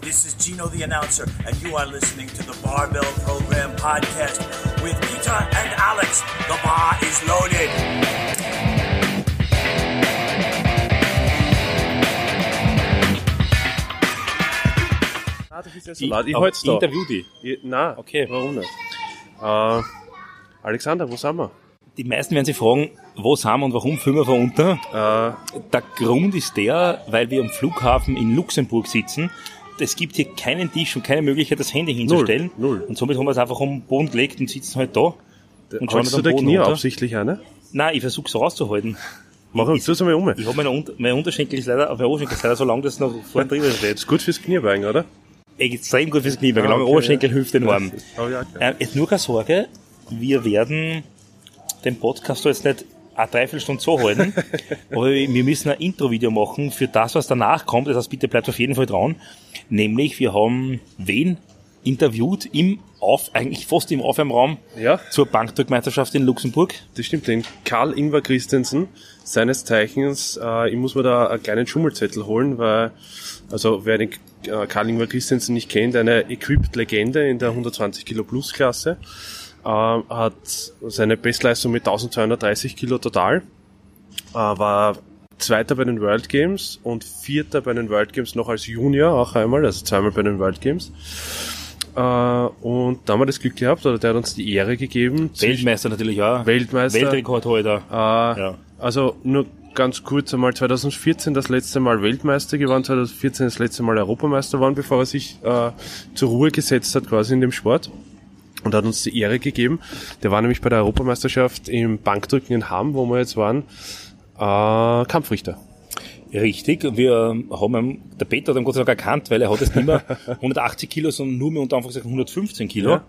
This is Gino the announcer, and you are listening to the Barbell Program podcast with Peter and Alex. The bar is loaded. Ah, das ist ja so laut. Ich halte da. Interview die. Ich, nein, Okay. warum nicht? Äh, Alexander, wo sind wir? Die meisten werden sich fragen, wo sind wir und warum filmen wir von unten? Äh, Der Grund ist der, weil wir am Flughafen in Luxemburg sitzen. Es gibt hier keinen Tisch und keine Möglichkeit, das Handy hinzustellen. null. Und somit haben wir es einfach am Boden gelegt und sitzen halt da. Und schauen nicht du Boden Knie runter. absichtlich eine? Nein, ich versuche es rauszuhalten. Mach uns das einmal um. Ich habe meine, Unter mein Unterschenkel ist leider, mein Oberschenkel ist leider so lang, dass es noch vorne drüber steht. Ist gut fürs Kniebein, oder? Extrem gut fürs Knie, weil Ah, lange okay, Oberschenkel hilft enorm. Oh, ja, okay. Ähm, jetzt nur keine Sorge, wir werden den Podcast jetzt nicht eine Dreiviertelstunde so halten, aber wir müssen ein Intro-Video machen für das, was danach kommt. Das heißt, bitte bleibt auf jeden Fall dran. Nämlich, wir haben wen interviewt im Auf, eigentlich fast im Aufwärmraum Ja. zur Bankdrückmeisterschaft in Luxemburg. Das stimmt, den Karl Ingvar Christensen, seines Zeichens, äh, ich muss mir da einen kleinen Schummelzettel holen, weil, also wer den äh, Karl Ingvar Christensen nicht kennt, eine Equipped-Legende in der 120 Kilo Plus Klasse, hat seine Bestleistung mit 1230 Kilo total, äh, war Zweiter bei den World Games und Vierter bei den World Games noch als Junior auch einmal, also zweimal bei den World Games. Äh, und da haben wir das Glück gehabt, oder der hat uns die Ehre gegeben, Weltmeister natürlich auch. Weltmeister. Weltrekordholder. Äh, Ja. Also nur ganz kurz einmal 2014 das letzte Mal Weltmeister geworden, 2014 das letzte Mal Europameister geworden, bevor er sich äh, zur Ruhe gesetzt hat quasi in dem Sport und hat uns die Ehre gegeben. Der war nämlich bei der Europameisterschaft im Bankdrücken in Hamm, wo wir jetzt waren, äh, Kampfrichter. Richtig, und wir haben ihn, der Peter hat ihn Gott sei Dank erkannt, weil er hat jetzt nicht mehr 180 Kilo, sondern nur mehr unter Anführungszeichen 115 Kilo.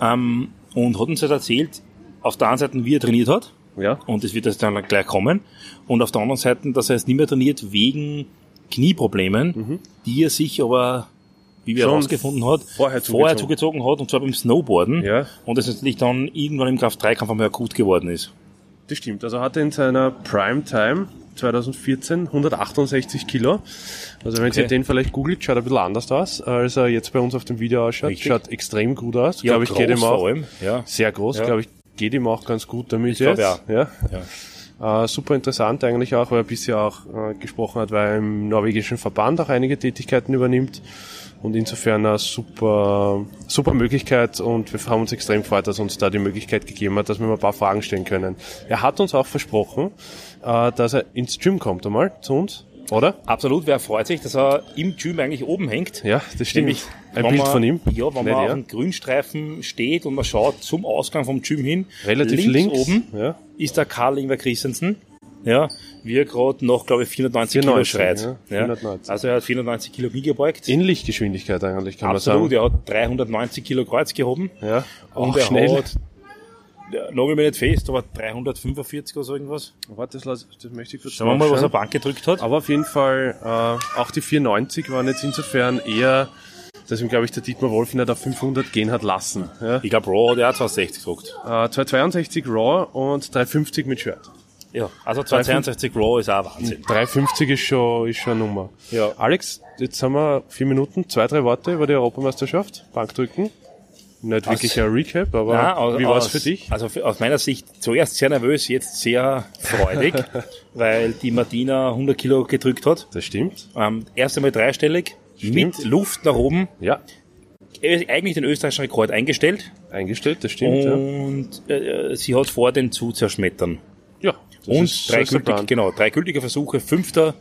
Ähm, und hat uns halt erzählt, auf der einen Seite, wie er trainiert hat, Ja, und das wird jetzt dann gleich kommen, und auf der anderen Seite, dass er jetzt nicht mehr trainiert wegen Knieproblemen, die er sich aber, wie wir herausgefunden hat, vorher vorher zugezogen. zugezogen hat, und zwar beim Snowboarden, Ja. und das natürlich dann irgendwann im Kraft-3-Kampf einmal akut geworden ist. das stimmt. Also hat er in seiner Prime-Time 2014 168 Kilo. Also wenn Okay. ihr den vielleicht googelt, schaut er ein bisschen anders aus, als er jetzt bei uns auf dem Video ausschaut. Richtig. Schaut extrem gut aus. Ja, glaube ich, geht ihm auch. ja. Sehr groß, Ja. glaube ich, geht ihm auch ganz gut damit Ich glaub, jetzt. Ja. Ja. Äh, super interessant eigentlich auch, weil er bisher auch äh, gesprochen hat, weil er im norwegischen Verband auch einige Tätigkeiten übernimmt. Und insofern eine super, super Möglichkeit und wir haben uns extrem gefreut, dass uns da die Möglichkeit gegeben hat, dass wir mal ein paar Fragen stellen können. Er hat uns auch versprochen, äh, dass er ins Gym kommt einmal zu uns, oder? Absolut, wer freut sich, dass er im Gym eigentlich oben hängt. Ja, das stimmt. Nämlich, ein Bild man, von ihm. Ja, wenn Nicht man er. einem Grünstreifen steht und man schaut zum Ausgang vom Gym hin. Relativ links. oben Ja. ist der Karl Ingwer Christensen. Ja, wie er gerade noch, glaube ich, 490 Kilo 490, schreit. ja, 490. Also er hat 490 Kilo Knie gebeugt. In Lichtgeschwindigkeit eigentlich, kann Absolut, man sagen. er hat 390 Kilo Kreuz gehoben. Ja, Und auch er schnell. hat, ja, nagel mich nicht fest, aber 345 oder so irgendwas. Warte, das, lass- das möchte ich kurz Schauen wir mal, was er. Bank gedrückt hat. Aber auf jeden Fall, äh, auch die 490 waren jetzt insofern eher, dass ihm, glaube ich, der Dietmar Wolf nicht auf 500 gehen hat lassen. Ja? Ich glaube, Raw hat er auch 260 gedruckt. Äh, 262 Raw und 350 mit Shirt. Ja, also 262 Raw ist auch Wahnsinn. 350 ist schon, ist schon eine Nummer. Ja. Alex, jetzt haben wir vier Minuten, zwei, drei Worte über die Europameisterschaft, Bankdrücken. Nicht wirklich ein Recap, aber aus- wie war's aus- für dich? Also für, aus meiner Sicht zuerst sehr nervös, jetzt sehr freudig, weil die Martina 100 Kilo gedrückt hat. Das stimmt. Ähm, erst einmal dreistellig, mit Luft nach oben, Ja, Äh, eigentlich den österreichischen Rekord eingestellt eingestellt, das stimmt. Ja, und äh, sie hat vor, den zu zerschmettern. ja das und ist, drei, ist der gültig, Plan. genau, drei gültige Versuche, fünfter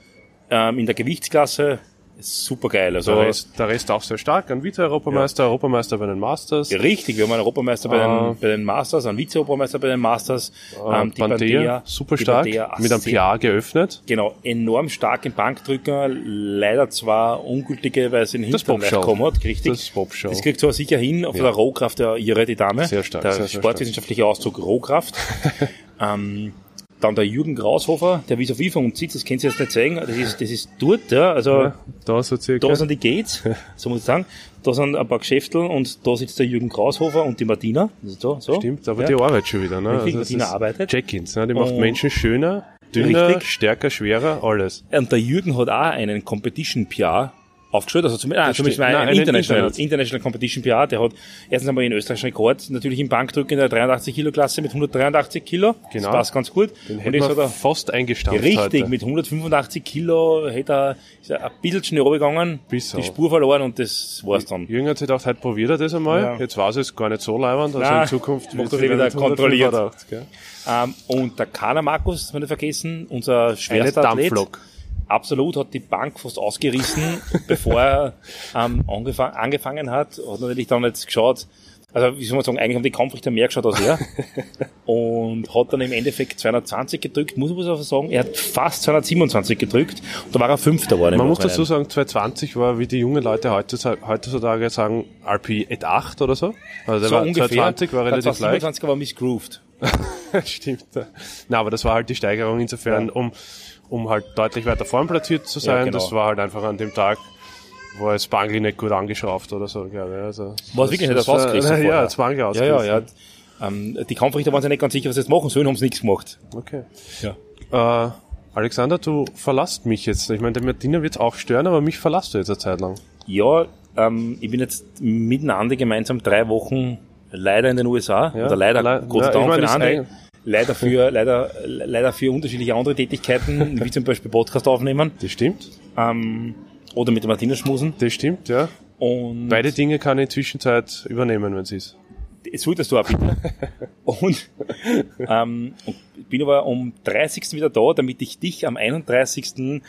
ähm, in der Gewichtsklasse, super geil. Also Der Rest, der Rest auch sehr stark. Ein Vize-Europameister, Europameister bei den Masters. Ja, Richtig, wir haben einen Europameister bei, Ah. den, bei den Masters, einen Vize-Europameister bei den Masters. Äh, ähm, die Bandea, super die stark, Bandea, mit einem PR geöffnet. Genau, enorm stark im Bankdrücker, leider zwar ungültige, weil sie in den Hintern gekommen hat, richtig. Das Bobshow. Das kriegt zwar sicher hin, auf der Rohkraft der ihre, die Dame. Sehr stark, Der sehr, sehr sportwissenschaftliche Ausdruck Rohkraft. ähm, dann der Jürgen Graushofer, der vis-à-vis von uns sitzt, das könnt ihr jetzt nicht zeigen, das ist, das ist dort, ja, also, Ja, da so circa. da sind die Gates, so muss ich sagen. Da sind ein paar Geschäftel und da sitzt der Jürgen Graushofer und die Martina. Da, so. Stimmt, aber ja. die arbeitet schon wieder. Ne? Richtig, das Martina arbeitet. Check-ins. Ne? Die macht Und- Menschen schöner, dünner, Richtig. stärker, schwerer, alles. Und der Jürgen hat auch einen Competition PR aufgestellt, also zum, ah, zumindest stimmt. ein Nein, International, Internet. International Competition PA, der hat erstens einmal den österreichischen Rekord, natürlich im Bankdrücken in der 83 Kilo Klasse mit 183 Kilo. Genau. Das passt ganz gut. Den Und jetzt wir hat er fast eingestampft Richtig, heute. mit 185 Kilo hätte er, ist er ein bisschen schnell runtergegangen, Bis die. Spur verloren und das war's dann. Jürgen hat sich gedacht, heute probiert er das einmal. Ja. Jetzt war es gar nicht so leibend. Also Nein, in Zukunft macht wird er wieder kontrolliert. 185, gell? Ähm, und der Kana Markus, das man nicht vergessen, unser Eine Schwerstathlet, Dampflok. Absolut hat die Bank fast ausgerissen, bevor er ähm, angefang, angefangen hat. Hat natürlich dann jetzt geschaut, also wie soll man sagen, eigentlich haben die Kampfrichter mehr geschaut als er. und hat dann im Endeffekt 220 gedrückt, muss man aber sagen, er hat fast 227 gedrückt und da war er Fünfter geworden. Man muss dazu sagen, 220 war, wie die jungen Leute heutzutage, sagen, RP at 8 oder so. Also der so war, ungefähr. 220 war relativ Der leicht. 227 war misgrooved. Stimmt. Na, aber das war halt die Steigerung insofern, um, um halt deutlich weiter vorn platziert zu sein. Ja, genau. Das war halt einfach an dem Tag, wo er Spangli nicht gut angeschrauft oder so, glaube ich. Also, War es wirklich nicht das ausgerissen Ja, vorher? Spangli Ja, ausgerissen. ja, ja. Ähm, die Kampfrichter waren sich nicht ganz sicher, was sie jetzt machen sollen, haben sie nichts gemacht. Okay. Ja. Äh, Alexander, du verlasst mich jetzt. Ich meine, der Martina wird auch stören, aber mich verlasst du jetzt eine Zeit lang. Ja, ähm, ich bin jetzt miteinander gemeinsam drei Wochen leider in den USA. Ja, Oder leider, le- Gott sei ja, Dank ich meine, für eigen- Leider für, leider, leider für unterschiedliche andere Tätigkeiten, wie zum Beispiel Podcast aufnehmen, Das stimmt. ähm, oder mit der Martina schmusen. Das stimmt, ja. Und Beide Dinge kann ich in Zwischenzeit übernehmen, wenn es ist. das solltest du auch bitte. Und, ähm, und bin aber um 30. wieder da, damit ich dich am 31.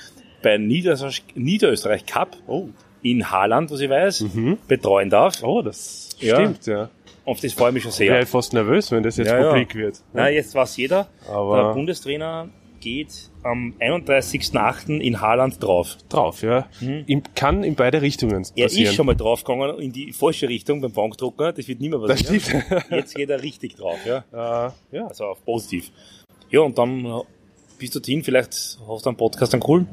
bei Niederösterreich, Niederösterreich Cup Oh. in Haaland, was ich weiß, betreuen darf. Oh, das Ja. stimmt, ja. Auf das freue ich mich schon Ich sehr. wäre fast nervös, wenn das jetzt Ja, ja. publik wird. Na, jetzt weiß jeder. Aber- der Bundestrainer geht am 31.08. in Haaland drauf. Drauf, ja. Im, kann in beide Richtungen Mhm. Er passieren. ist schon mal draufgegangen in die falsche Richtung beim Bankdrucker. Das wird nicht mehr Das passieren. stimmt. Jetzt geht er richtig drauf, ja. äh, ja. Also auf positiv. Ja, und dann äh, bist du hin, vielleicht hast du einen Podcast dann cool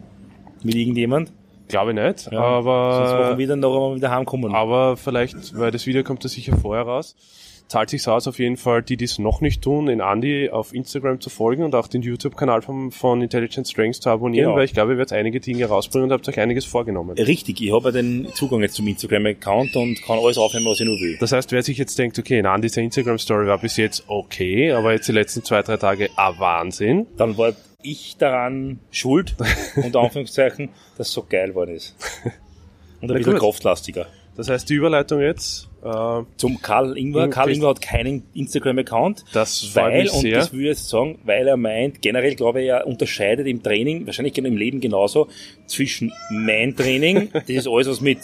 mit irgendjemand. Glaube ich nicht, Sonst machen aber, wir dann noch einmal wieder heimkommen. aber vielleicht, weil das Video kommt da sicher vorher raus, zahlt sich aus auf jeden Fall, die, die es noch nicht tun, in Andy auf Instagram zu folgen und auch den YouTube-Kanal von, von Intelligent Strengths zu abonnieren, Genau. weil ich glaube, ihr werdet einige Dinge rausbringen und habt euch einiges vorgenommen. Richtig, ich habe ja den Zugang jetzt zum Instagram-Account und kann alles aufnehmen, was ich nur will. Das heißt, wer sich jetzt denkt, okay, na, diese Instagram-Story war bis jetzt okay, aber jetzt die letzten zwei, drei Tage, ah, Wahnsinn. dann war ich daran schuld, unter Anführungszeichen, dass es so geil geworden ist. Und ein Na bisschen gut. kraftlastiger. Das heißt, die Überleitung jetzt, äh, Zum Karl Ingwer. Hm, Karl Ingwer hat keinen Instagram-Account. Das weil, mich und sehr. das würde ich jetzt sagen, weil er meint, generell glaube ich, er unterscheidet im Training, wahrscheinlich im Leben genauso, zwischen mein Training, das ist alles, was mit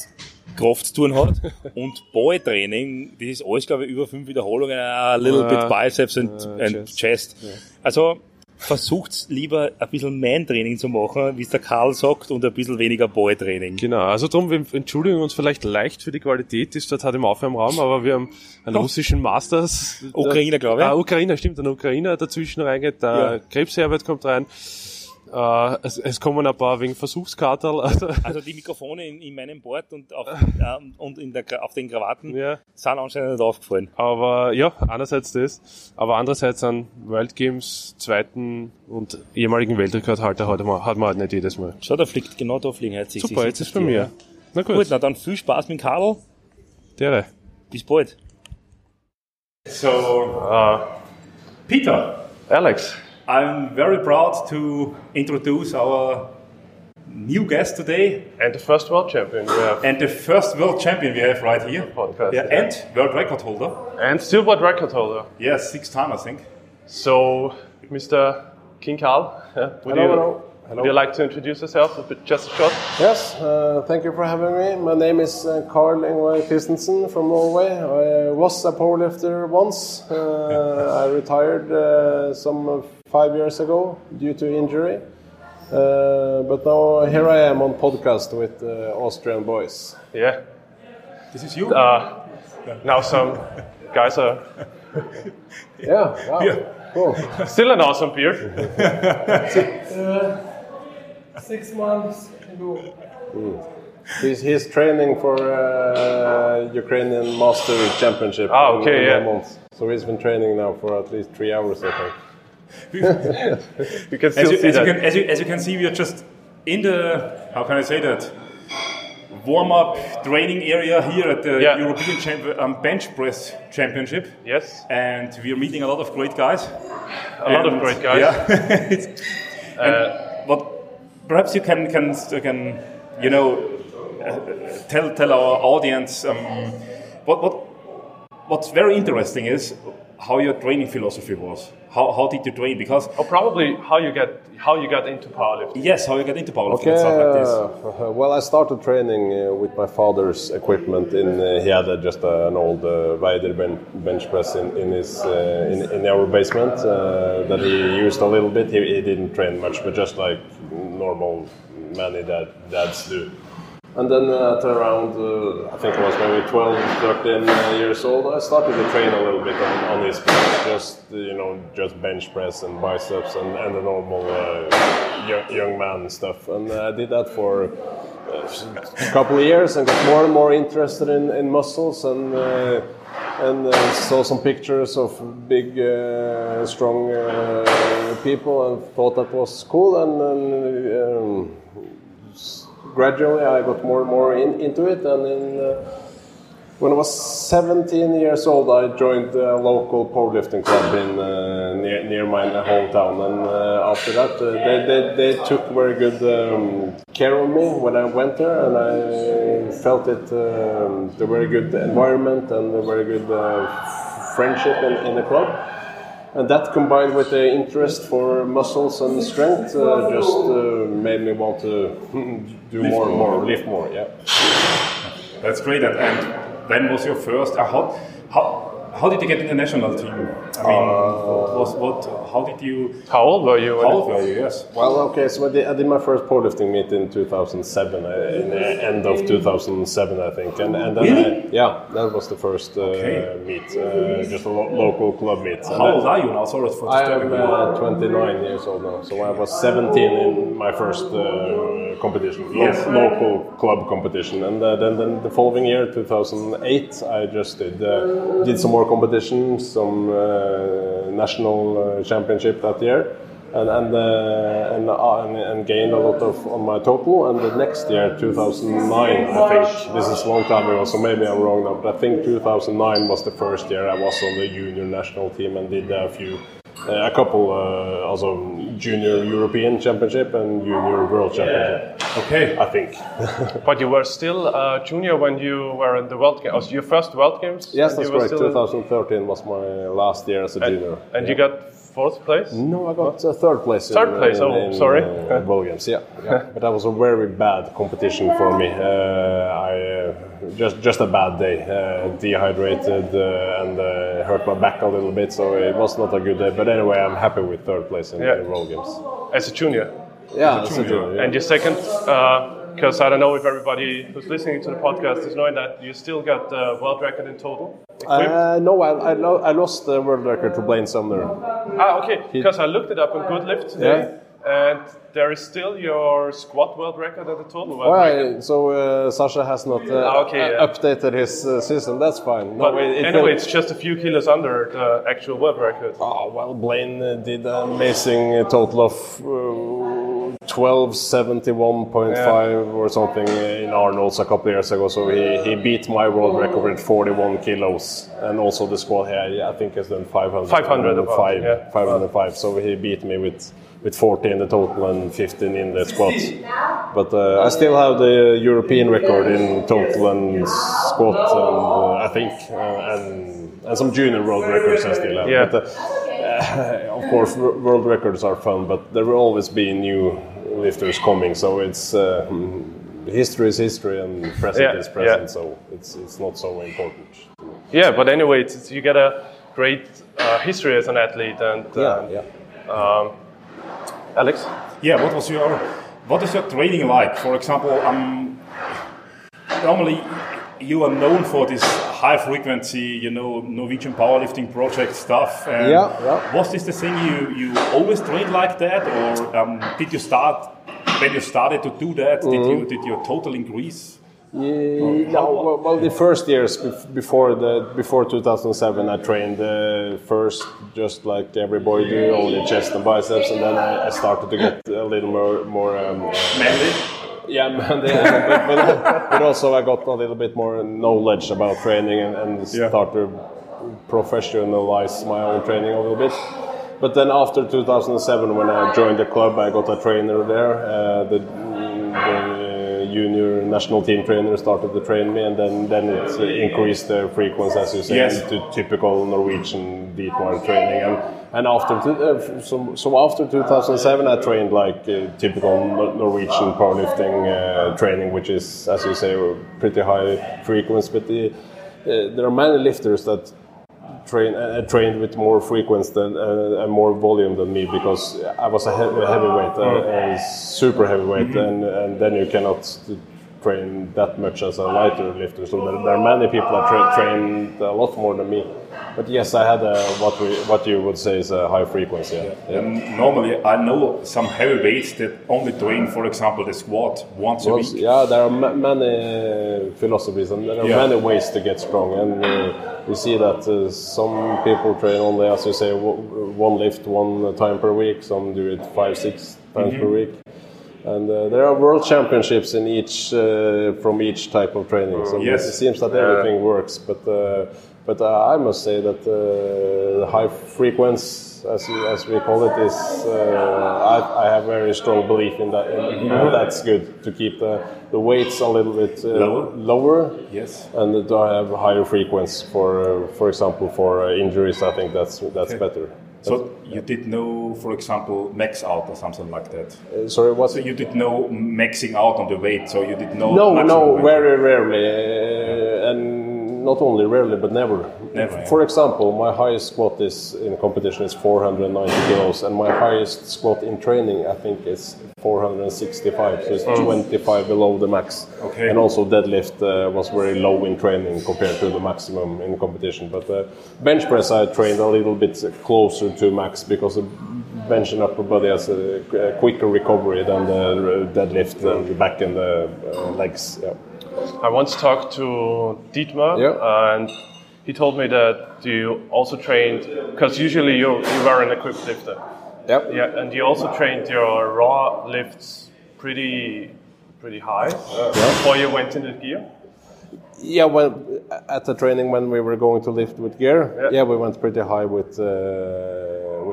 Kraft zu tun hat, und Balltraining, das ist alles, glaube ich, über fünf Wiederholungen, a little Ja. bit biceps and, Ja, and Chest. chest. Also, versucht lieber ein bisschen mein Training zu machen, wie es der Karl sagt, und ein bisschen weniger Balltraining. Genau, also darum, wir entschuldigen uns vielleicht leicht für die Qualität, die dort hat im Aufwärmraum, aber wir haben einen russischen Masters. Ukrainer, glaube ich. Ah, Ukrainer, stimmt, ein Ukrainer dazwischen reingeht, der Ja. Krebsherbert kommt rein. Äh, es, es kommen ein paar wegen Versuchskartel. Also, Also die Mikrofone in, in meinem Board und auf, ähm, und in der, auf den Krawatten ja, sind anscheinend nicht aufgefallen. aber ja, einerseits das, aber andererseits an World Games zweiten und ehemaligen Weltrekordhalter hat man, hat man halt nicht jedes Mal. Schau, da fliegt, genau da fliegen 60, Super, jetzt ist bei 70 mir. Na gut, Gut, na dann viel Spaß mit dem Karl. dere. Bis bald. So, Uh, Peter, Alex, I'm very proud to introduce our new guest today and the first world champion we have. and the first world champion we have right here. Podcast. Yeah, and world record holder. And still world record holder. Yes, six time, I think. So, Mr. King Carl, yeah, would, Hello, you, hello. would you like to introduce yourself? a bit- Just a shot. Yes, uh, thank you for having me. My name is uh, Carl Yngvar Christensen from Norway. I was a powerlifter once. Uh, I retired uh, some uh, five years ago due to injury. Uh, but now here I am on podcast with uh, Austrian boys. Yeah. This is you. Uh, now some guys are Yeah, wow, Yeah. cool. still an awesome beard. Six months ago. He's, he's training for uh, Ukrainian Master Championship. Ah, okay, in yeah. a. So he's been training now for at least three hours, I think. You can as, you, see as, you can, as, you, as you can see, we are just in the, how can I say that? warm-up training area here at the Yeah. European Champ- um, Bench Press Championship. Yes, And we're meeting a lot of great guys. a lot of great guys. Yeah. Uh, what perhaps you can can can you know uh, tell tell our audience um, what what what's very interesting is how your training philosophy was. How, how did you train? Because Or probably how you get how you got into powerlifting. yes, how you get into powerlifting Okay, stuff like this. uh, well, I started training uh, with my father's equipment. In uh, he had uh, just uh, an old uh, rider ben- bench press in, in his uh, in, in our basement uh, that he used a little bit. He, he didn't train much, but just like normal many dad, dads do. And then uh, at around, uh, I think it was maybe 12, 13 uh, years old, I started to train a little bit on, on his press, just, you know, just bench press and biceps and, and the normal young, young man stuff. And I did that for a couple of years and got more and more interested in, in muscles and uh, and uh, saw some pictures of big, uh, strong people and thought that was cool. And then um, gradually I got more and more in, into it. And then uh, when I was 17 years old, I joined a local powerlifting club in uh, near, near my hometown. And uh, after that, uh, they, they, they took very good um, care of me when I went there, and I felt it um, the very good environment and the very good uh, friendship in, in the club. And that combined with the interest for muscles and strength uh, just uh, made me want to do more and more, lift more. Yeah. That's great. And, and when was your first? Uh, how, how, how did you get in the national team? I mean, what was what? How did you? How old were you? How old were you? Yes. Well, okay, so I did, I did my first powerlifting meet in 2007, uh, in the end of 2007, I think. And, and then, Really? I, yeah, that was the first uh, Okay. meet, uh, just a lo- local club meet. And How then- old are you now? Sorry for I disturbing am you. uh, 29 years old now, so I was 17 in my first uh, competition, lo- Yes. local club competition, and uh, then, then the following year, 2008, I just did uh, did some more competitions, some uh, national uh, championship that year, and and, uh, and, uh, and and gained a lot of on my total. And the next year, 2009, I think this is a long time ago, so maybe I'm wrong now, but I think 2009 was the first year I was on the junior national team and did a few uh, a couple uh, also junior European Championship and junior World Championship. Okay. I think. But you were still a junior when you were in the World Games. Your first World Games. yes, that's correct. 2013 was my last year as a and, junior. and you got fourth place. No, I got uh, third place. Third in, place, in, oh, in, sorry. Uh, World Games, yeah, yeah. but that was a very bad competition for me. Uh, I uh, just just a bad day, uh, dehydrated uh, and uh, hurt my back a little bit, so it was not a good day. But anyway, I'm happy with third place in, Yeah. World Games. As a junior. Yeah, as a junior. yeah. And your second, because I don't know if everybody who's listening to the podcast is knowing that you still got the world record in total. Uh, no, I, I, lo- I lost the world record to Blaine Sumner. ah, okay. Because I looked it up on Good Lift today, and there is still your squat world record and the total world record. Why? So uh, Sasha has not uh, Ah, okay, uh, yeah. updated his uh, system. That's fine. But No, it- it anyway, it's just a few kilos under the actual world record. Oh, well, Blaine uh, did an amazing uh, total of uh, 1271.5 or something in Arnold's a couple years ago. So he, he beat my world record with 41 kilos. And also the squad here, I think, has done 500. 500 about, 505, yeah. 505. So he beat me with, with 40 in the total and 15 in the squat. But uh, I still have the European record in total and squat, and uh, I think, uh, and, and some junior world records I still have. Yeah. But, uh, of course, wor- world records are fun, but there will always be new lifters coming. So it's uh, history is history and present Yeah, is present. yeah. So it's it's not so important. Yeah, but anyway, it's, it's- you get a great uh, history as an athlete. And uh, yeah. Um, Alex, Yeah, what was your what is your training like? For example, um, normally you are known for this high frequency, you know, Norwegian powerlifting project stuff. And Yeah, yeah. Was this the thing you you always trained like that, or um, did you start when you started to do that? Did Mm-hmm. you did your total increase? Yeah, no, well, well, the first years before the before 2007, I trained uh, first just like every boy do, only chest and biceps, and then I, I started to get a little more more um, Mainly. Yeah, man. But, but, but also I got a little bit more knowledge about training and, and Yeah. start to professionalize my own training a little bit. But then after 2007, when I joined the club, I got a trainer there. Uh, the, the junior national team trainer started to train me, and then then it uh, increased the frequency, as you say, Yes. to typical Norwegian deep mine training. And and after uh, so, so after 2007, I trained like uh, typical Norwegian powerlifting uh, training, which is, as you say, pretty high frequency. But the, uh, there are many lifters that train uh, trained with more frequency than uh, and more volume than me because I was a he- heavyweight, uh, a super heavyweight, and and then you cannot train that much as a lighter lifter. So there, there are many people that tra- trained a lot more than me. But yes, I had a, what we what you would say is a high frequency. Yeah. yeah. And normally, I know some heavyweights that only train, for example, the squat once a week. yeah, there are ma- many philosophies and there are Yeah. many ways to get strong, and uh, we see that uh, some people train only, as you say, one lift one time per week. Some do it five, six times per Mm-hmm. week, and uh, there are world championships in each uh, from each type of training. So Yes. it seems that everything works, but uh, but uh, I must say that uh, the high frequency, as you, as we call it, is uh, I, I have very strong belief in that. In, That's good to keep the, the weights a little bit uh, Lower. lower Yes. and to have higher frequency for, uh, for example, for uh, injuries. I think that's that's better. So you did know, for example, max out or something like that. Uh, sorry, what's So you did know maxing out on the weight. So you did. No, no, weight. very rarely, uh, and not only rarely, but never. Never, yeah. For example, my highest squat is in competition is 490 kilos, and my highest squat in training, I think, is 465. So it's 25 below the max. Okay. And also deadlift uh, was very low in training compared to the maximum in competition. But uh, bench press, I trained a little bit closer to max because the bench and upper body has a, a quicker recovery than the deadlift and the back and the uh, legs. Yeah. I once talked to Dietmar, Yeah. and he told me that you also trained because usually you you were an equipped lifter. Yep. Yeah, and you also trained your raw lifts pretty pretty high before you went into gear. Yeah, well, at the training when we were going to lift with gear, Yeah. yeah, we went pretty high with uh,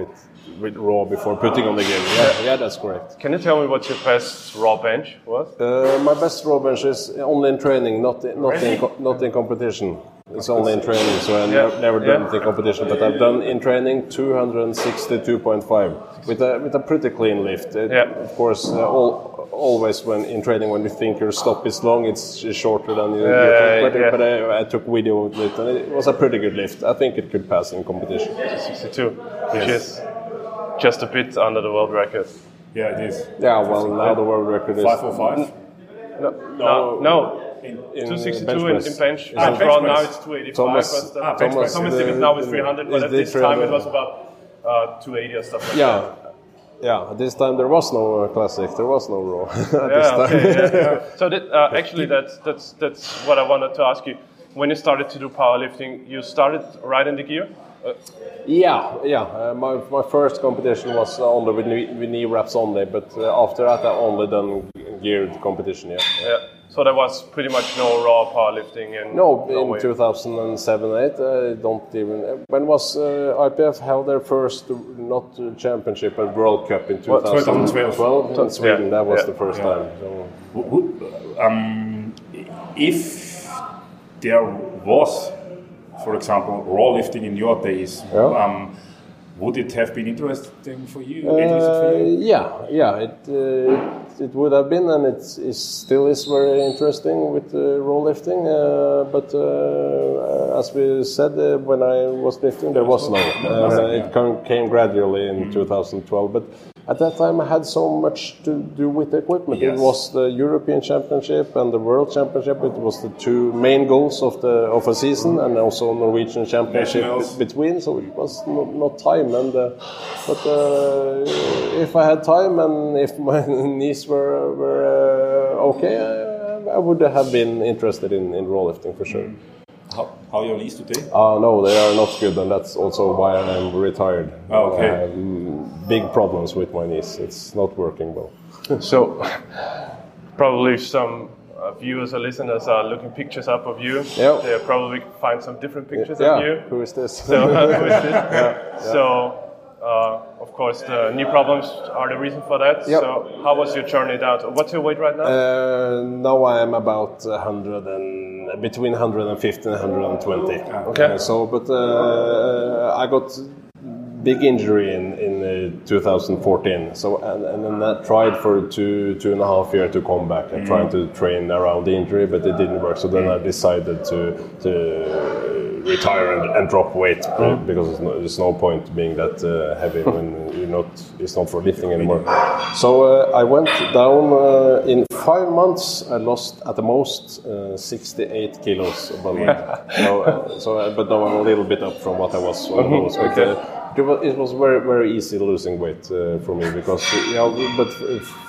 with with raw before putting on the game. Yeah, yeah, that's correct. Can you tell me what your best raw bench was? Uh, my best raw bench is only in training, not in, not in not in competition. It's only in training, so I Yeah. never, never done Yeah. it in competition. But I've done in training 262.5 with a with a pretty clean lift. It- Yeah. Of course, uh, all, always when in training when you think your stop is long, it's shorter than you. you Yeah, but yeah. but I, I took video of it, and it was a pretty good lift. I think it could pass in competition. 62, which is just a bit under the world record. Yeah, it is. Yeah, well now the world record is 505. No, no, no. In 262 in, press. in bench. Is Ah, bench bench now it's 285. Thomas- ah, bench press. Thomas the- now with 300, but at this time it was about uh, 280 or stuff like Yeah. that. Yeah, at this time there was no uh, classic, there was no raw. Yeah, okay, yeah, yeah. So that, uh, actually, that's that's that's what I wanted to ask you. When you started to do powerlifting, you started right in the gear. Uh, Yeah, yeah. Uh, my, my first competition was only with knee, with knee wraps only, but uh, after that I only done geared competition. Yeah. yeah. So there was pretty much no raw powerlifting in No, in 2007 8, I don't even. uh, When was uh, IPF held their first uh, not uh, championship but World Cup in 2012? 2012. in Sweden. Yeah, That was yeah, the first yeah. time. So. W- w- Um, if there was, for example, raw lifting in your days, Yeah. um, would it have been interesting for you? interesting for Uh, you? yeah, yeah, it, uh, it it would have been, and it is still is very interesting with uh, raw lifting. Uh, but uh, as we said, uh, when I was lifting, there was no. Uh, it came gradually in 2012, but. At that time, I had so much to do with the equipment. Yes. It was the European Championship and the World Championship. It was the two main goals of the of a season, and also Norwegian Championship between. So it was not, not time. And uh, but uh, if I had time and if my knees were were uh, okay, I, I would have been interested in, in lifting for sure. How, how are your knees today? Uh, no, they are not good, and that's also why I'm retired. Oh, okay. I have mm, big problems with my knees. It's not working well. So, probably some uh, viewers or listeners are looking pictures up of you. Yeah. They'll probably find some different pictures yeah. of you. Who is this? So, who is this? So, uh, of course, the knee problems are the reason for that. Yep. So, how was your journey down? to- What's your weight right now? Uh, now I am about 100 and between 150 and 120. Okay. Uh, so, but uh, I got big injury in in uh, 2014. So, and, and then I tried for two two and a half year to come back and trying to train around the injury, but it didn't work. So then I decided to to retire and, and drop weight uh, because there's no, there's no point being that uh, heavy when you're not. It's not for lifting anymore. So uh, I went down uh, in five months. I lost at the most uh, 68 kilos of body so, uh, so uh, but now I'm a little bit up from what I was when I was. But, uh, it was, very very easy losing weight uh, for me because you know, but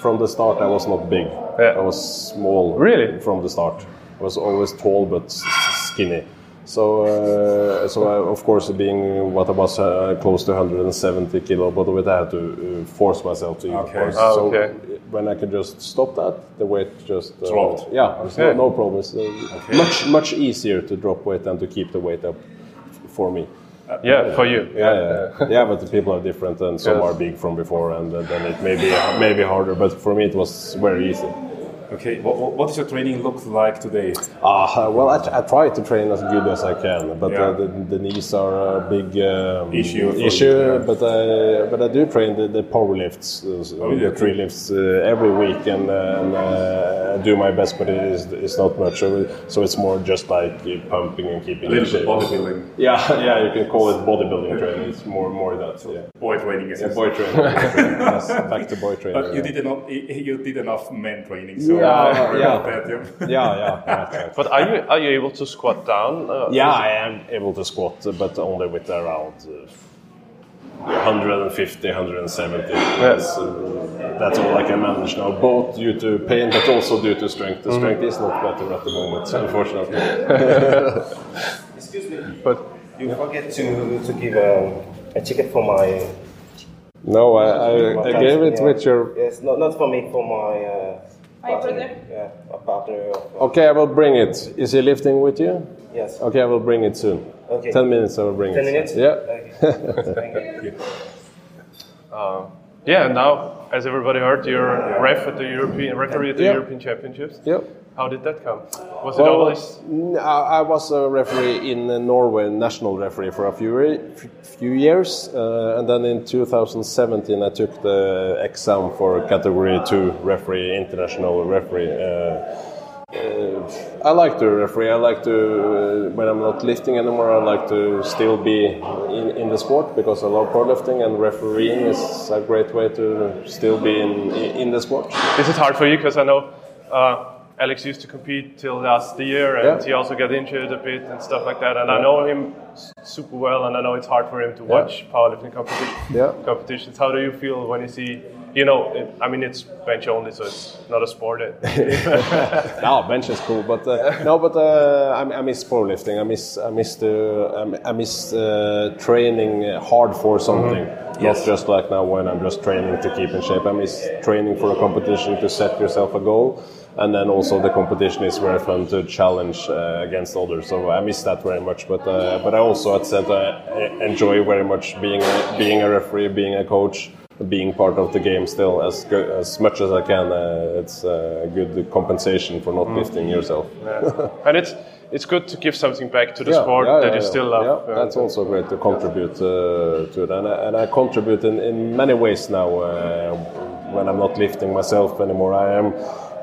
from the start I was not big. Yeah. I was small. Really? From the start, I was always tall but skinny. So, uh, so I, of course, being what I was uh, close to 170 kilo body weight, I had to uh, force myself to eat. Okay. course. Ah, so okay. when I could just stop that, the weight just uh, Dropped. Yeah, Okay. no, no problem. It's uh, much much easier to drop weight than to keep the weight up for me. yeah, for you. Yeah, yeah, yeah. But the people are different, and some Yes. are big from before, and uh, then it may be may be harder. But for me, it was very easy. Okay, what, what- does your training look like today? Ah, well, I, I try to train as good as I can, but Yeah. uh, the, the knees are a big um, Issue issue. yeah. But I but I do train the, the power lifts, uh, Oh, yeah, the three lifts uh, every week, and, uh, and uh, I do my best. But it is it's not much, so, so it's more just like uh, pumping and keeping. A little bit bodybuilding, Yeah, yeah, you can call it bodybuilding training. It's more more that. So Yeah, boy training. Is yeah boy training. yes, back to boy training. But you did enough. You did enough men training. So Yeah, yeah. yeah. Yeah, yeah. yeah, yeah. But are you are you able to squat down? Uh, Yeah, I am able to squat, uh, but only with around uh, 150, 170. Yes, uh, that's all I can manage now, both due to pain but also due to strength. The strength is not better at the moment, unfortunately. Excuse me. But You forget to to give a, a ticket for my. no, I, I, I gave it yeah. with your. Yes, not not for me, for my. Uh, My brother. Yeah, a partner. Of, uh, Okay, I will bring it. Is he lifting with you? Yes. Okay, I will bring it soon. Okay. 10 minutes, I will bring 10 it. minutes. Yeah. Okay. Thank you. yeah, now as everybody heard, you're ref at the European referee at the Yeah. European Championships. Yep. How did that come? Was it Well, always? I was a referee in uh, Norway, national referee for a few few years, uh, and then in 2017 I took the exam for category two referee, international referee. Uh, uh, I like to referee. I like to uh, when I'm not lifting anymore. I like to still be in, in the sport because I love powerlifting, and refereeing is a great way to still be in in the sport. Is it hard for you? Because I know uh, Alex used to compete till last year, and Yeah. he also got injured a bit and stuff like that. And I know him super well, and I know it's hard for him to watch powerlifting competition, Yeah. competitions. How do you feel when you see? You know, it, I mean, it's bench only, so it's not a sport. no, bench is cool, but uh, no, but uh, I, I miss powerlifting. I miss I miss the I miss uh, training hard for something. Not just like now when I'm just training to keep in shape. I miss training for a competition to set yourself a goal, and then also the competition is very fun to challenge uh, against others. So I miss that very much. But uh, but I also at said I enjoy very much being a, being a referee, being a coach being part of the game still as as much as I can. Uh, it's a good compensation for not lifting yourself. and it's it's good to give something back to the sport yeah, that yeah, you yeah. still love. Yeah, that's also great to contribute uh, to it, and I, and I contribute in, in many ways now. Uh, when I'm not lifting myself anymore, I am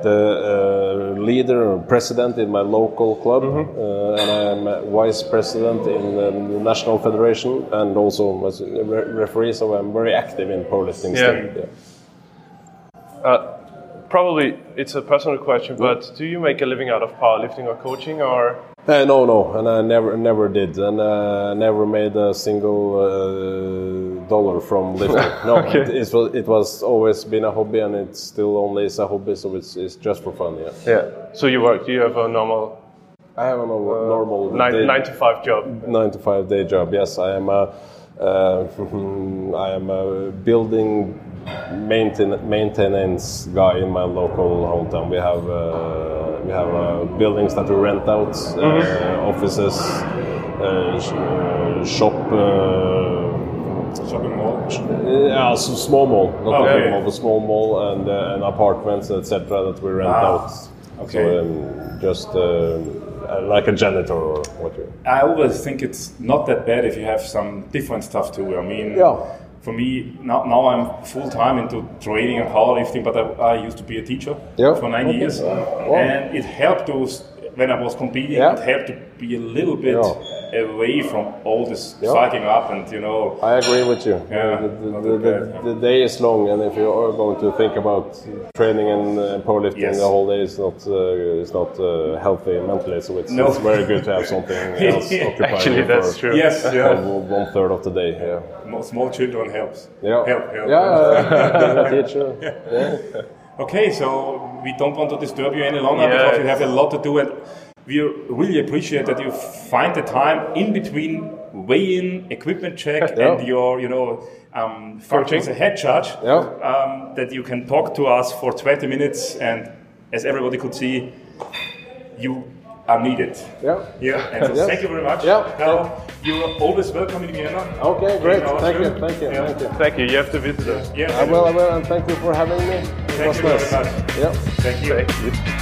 the uh, leader or president in my local club, uh, and I am vice president in the national federation, and also as a re- referee. So I'm very active in powerlifting. Yeah. yeah. Uh, probably it's a personal question, but do you make a living out of powerlifting or coaching, or Uh, no, no, and I never, never did, and uh, never made a single uh, dollar from lifting. No, Okay. it, it was, it was always been a hobby, and it still only is a hobby, so it's, it's just for fun. Yeah, yeah? So you work? You have a normal I have a normal, normal nine, day- nine to five job. nine to five day job. Yes, I am a. Uh, I am a building maintain, maintenance guy in my local hometown. We have uh, we have uh, buildings that we rent out, uh, offices, uh, uh, shop. Uh, Shopping mall. yeah, s- small mall, not Okay. a big mall, but small mall and, and apartments, etc. that we rent Ah, out. okay. So um, just like a janitor or what you. I always think it's not that bad if you have some different stuff too. I mean, Yeah. For me, now, now I'm full time into training and powerlifting, but I, I used to be a teacher Yeah. for nine Okay. years. Wow. And it helped to, when I was competing, Yeah. it helped to be a little bit away from all this Yeah. cycling up and, you know, I agree with you. Yeah, the, the, the, the, the day is long, and if you are going to think about training and uh, powerlifting Yes. the whole day, it's not uh, it's not uh, healthy mentally. So it's, No. it's very good to have something else occupying Actually, you that's for true. yes, yeah, one third of the day. Yeah, small children helps. yeah, Help, help. yeah. being teacher. Yeah. Okay, so we don't want to disturb you any longer Yeah. because you have a lot to do, and we really appreciate that you find the time in between weigh-in, equipment check, Yeah. and your, you know, um, functions as a head judge. Yeah. Um, that you can talk to us for 20 minutes, and as everybody could see, you are needed. Yeah. Yeah, and so Yes. thank you very much. Yeah. Now, you are always welcome in Vienna. Okay, great. In our Thank you, thank you, Yeah. thank you. Thank you. You have to visit us. Yeah, I will, I will, and thank you for having me. It Thank was you very nice. much. Yeah. Thank you. Thank you.